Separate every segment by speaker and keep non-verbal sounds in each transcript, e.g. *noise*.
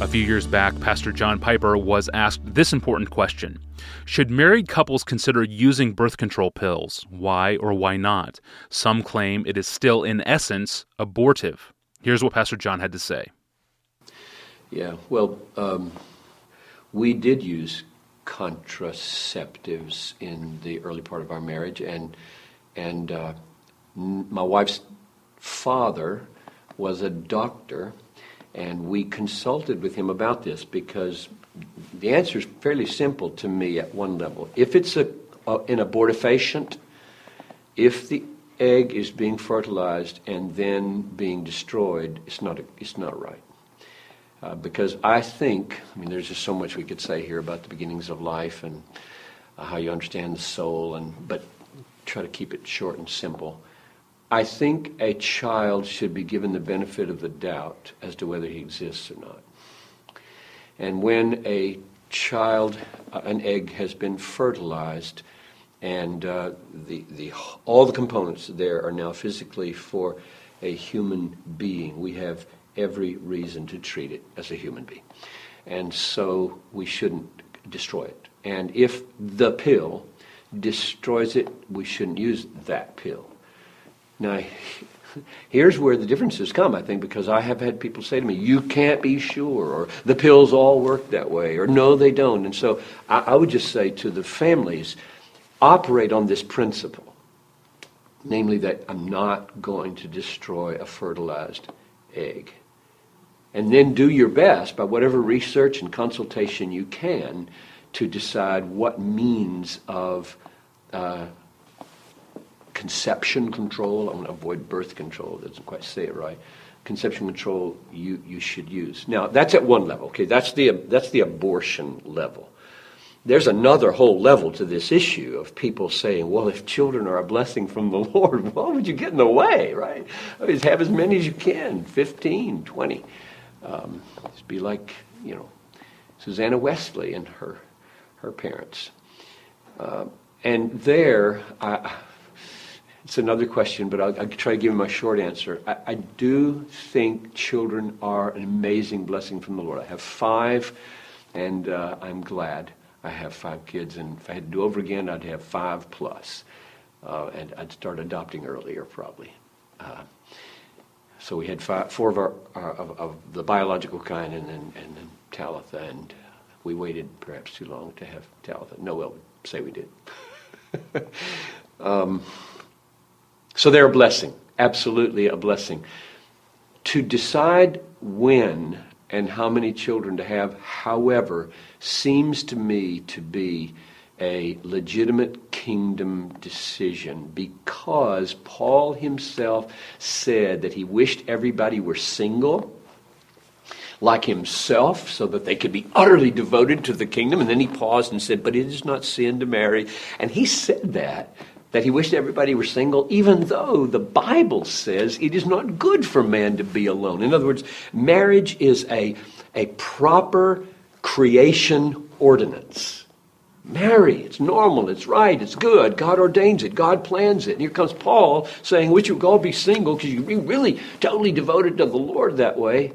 Speaker 1: A few years back, Pastor John Piper was asked this important question Should married couples consider using birth control pills? Why or why not? Some claim it is still, in essence, abortive. Here's what Pastor John had to say.
Speaker 2: Yeah, well, um, we did use contraceptives in the early part of our marriage, and and uh, my wife's father was a doctor, and we consulted with him about this because the answer is fairly simple to me at one level. If it's a, a an abortifacient, if the egg is being fertilized and then being destroyed, it's not a, it's not right. Uh, because I think, I mean, there's just so much we could say here about the beginnings of life and uh, how you understand the soul, and but try to keep it short and simple. I think a child should be given the benefit of the doubt as to whether he exists or not. And when a child, uh, an egg has been fertilized, and uh, the, the, all the components there are now physically for a human being, we have every reason to treat it as a human being. And so we shouldn't destroy it. And if the pill destroys it, we shouldn't use that pill. Now, here's where the differences come, I think, because I have had people say to me, you can't be sure, or the pills all work that way, or no, they don't. And so I, I would just say to the families, operate on this principle namely that I'm not going to destroy a fertilized egg. And then do your best by whatever research and consultation you can to decide what means of uh, conception control. I'm going to avoid birth control. It doesn't quite say it right. Conception control you, you should use. Now that's at one level. Okay, that's the that's the abortion level. There's another whole level to this issue of people saying, well, if children are a blessing from the *laughs* Lord, why would you get in the way, right? I mean, have as many as you can 15, 20. Um, just be like, you know, Susanna Wesley and her, her parents. Uh, and there, I, it's another question, but I'll, I'll, try to give you my short answer. I, I, do think children are an amazing blessing from the Lord. I have five, and uh, I'm glad I have five kids. And if I had to do over again, I'd have five plus. Uh, and I'd start adopting earlier, probably. Uh, so we had five, four of, our, our of, of, the biological kind, and then, and Talitha, and we waited perhaps too long to have Talitha. Noel would say we did. *laughs* um, so they're a blessing, absolutely a blessing. To decide when and how many children to have, however, seems to me to be a legitimate kingdom decision because Paul himself said that he wished everybody were single like himself so that they could be utterly devoted to the kingdom. And then he paused and said, But it is not sin to marry. And he said that, that he wished everybody were single, even though the Bible says it is not good for man to be alone. In other words, marriage is a, a proper creation ordinance. Marry. It's normal. It's right. It's good. God ordains it. God plans it. And here comes Paul saying, Wish you would all be single because you'd be really totally devoted to the Lord that way.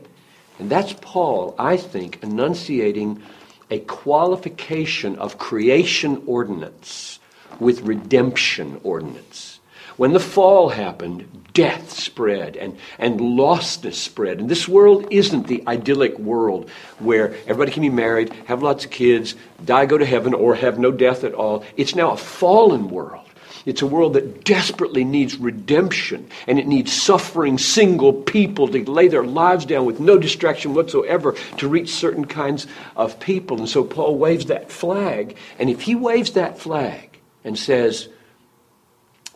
Speaker 2: And that's Paul, I think, enunciating a qualification of creation ordinance with redemption ordinance. When the fall happened, death spread and, and lostness spread. And this world isn't the idyllic world where everybody can be married, have lots of kids, die, go to heaven, or have no death at all. It's now a fallen world. It's a world that desperately needs redemption, and it needs suffering single people to lay their lives down with no distraction whatsoever to reach certain kinds of people. And so Paul waves that flag, and if he waves that flag and says,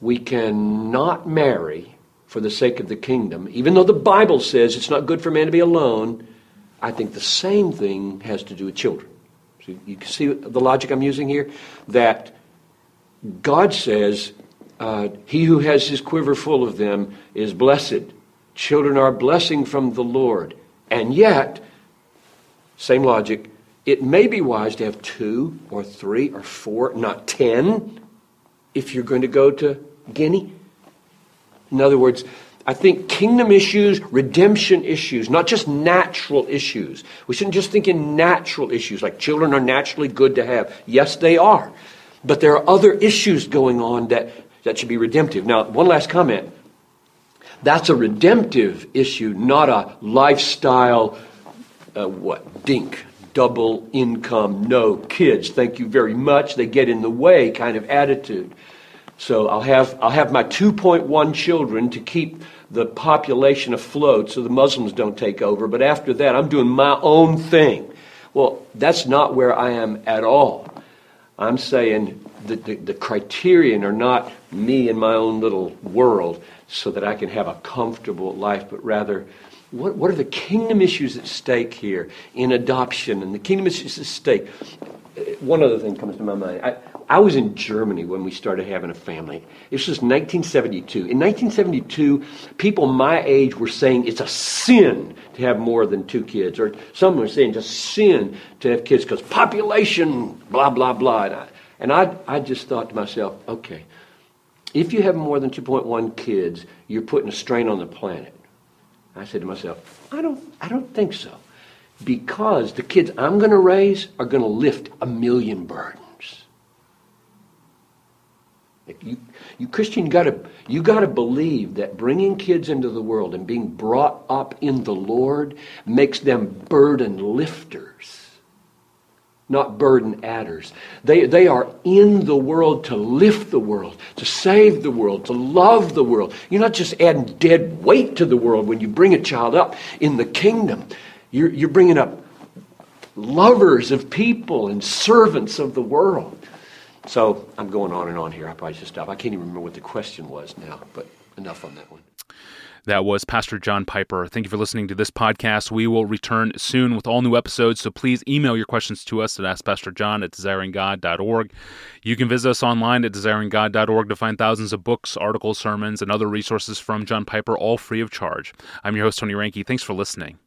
Speaker 2: We cannot marry for the sake of the kingdom, even though the Bible says it's not good for man to be alone, I think the same thing has to do with children. So you can see the logic I'm using here? That God says, uh, He who has his quiver full of them is blessed. Children are blessing from the Lord. And yet, same logic, it may be wise to have two or three or four, not ten, if you're going to go to Guinea. In other words, I think kingdom issues, redemption issues, not just natural issues. We shouldn't just think in natural issues, like children are naturally good to have. Yes, they are. But there are other issues going on that, that should be redemptive. Now, one last comment. That's a redemptive issue, not a lifestyle, uh, what, dink, double income, no kids, thank you very much, they get in the way kind of attitude. So I'll have, I'll have my 2.1 children to keep the population afloat so the Muslims don't take over, but after that, I'm doing my own thing. Well, that's not where I am at all. I'm saying that the, the criterion are not me and my own little world so that I can have a comfortable life, but rather what, what are the kingdom issues at stake here in adoption and the kingdom issues at stake? Uh, one other thing comes to my mind. I, I was in Germany when we started having a family. This was 1972. In 1972, people my age were saying it's a sin to have more than two kids, or some were saying it's a sin to have kids because population, blah, blah, blah. And, I, and I, I just thought to myself, okay, if you have more than 2.1 kids, you're putting a strain on the planet. I said to myself, I don't, I don't think so. Because the kids I'm going to raise are going to lift a million burdens. You, you Christian, you gotta, you gotta believe that bringing kids into the world and being brought up in the Lord makes them burden lifters not burden adders. They, they are in the world to lift the world, to save the world, to love the world. You're not just adding dead weight to the world when you bring a child up in the kingdom. You're, you're bringing up lovers of people and servants of the world. So I'm going on and on here. I probably should stop. I can't even remember what the question was now, but enough on that one.
Speaker 1: That was Pastor John Piper. Thank you for listening to this podcast. We will return soon with all new episodes, so please email your questions to us at AskPastorJohn at desiringgod.org. You can visit us online at desiringgod.org to find thousands of books, articles, sermons, and other resources from John Piper, all free of charge. I'm your host, Tony Reinke. Thanks for listening.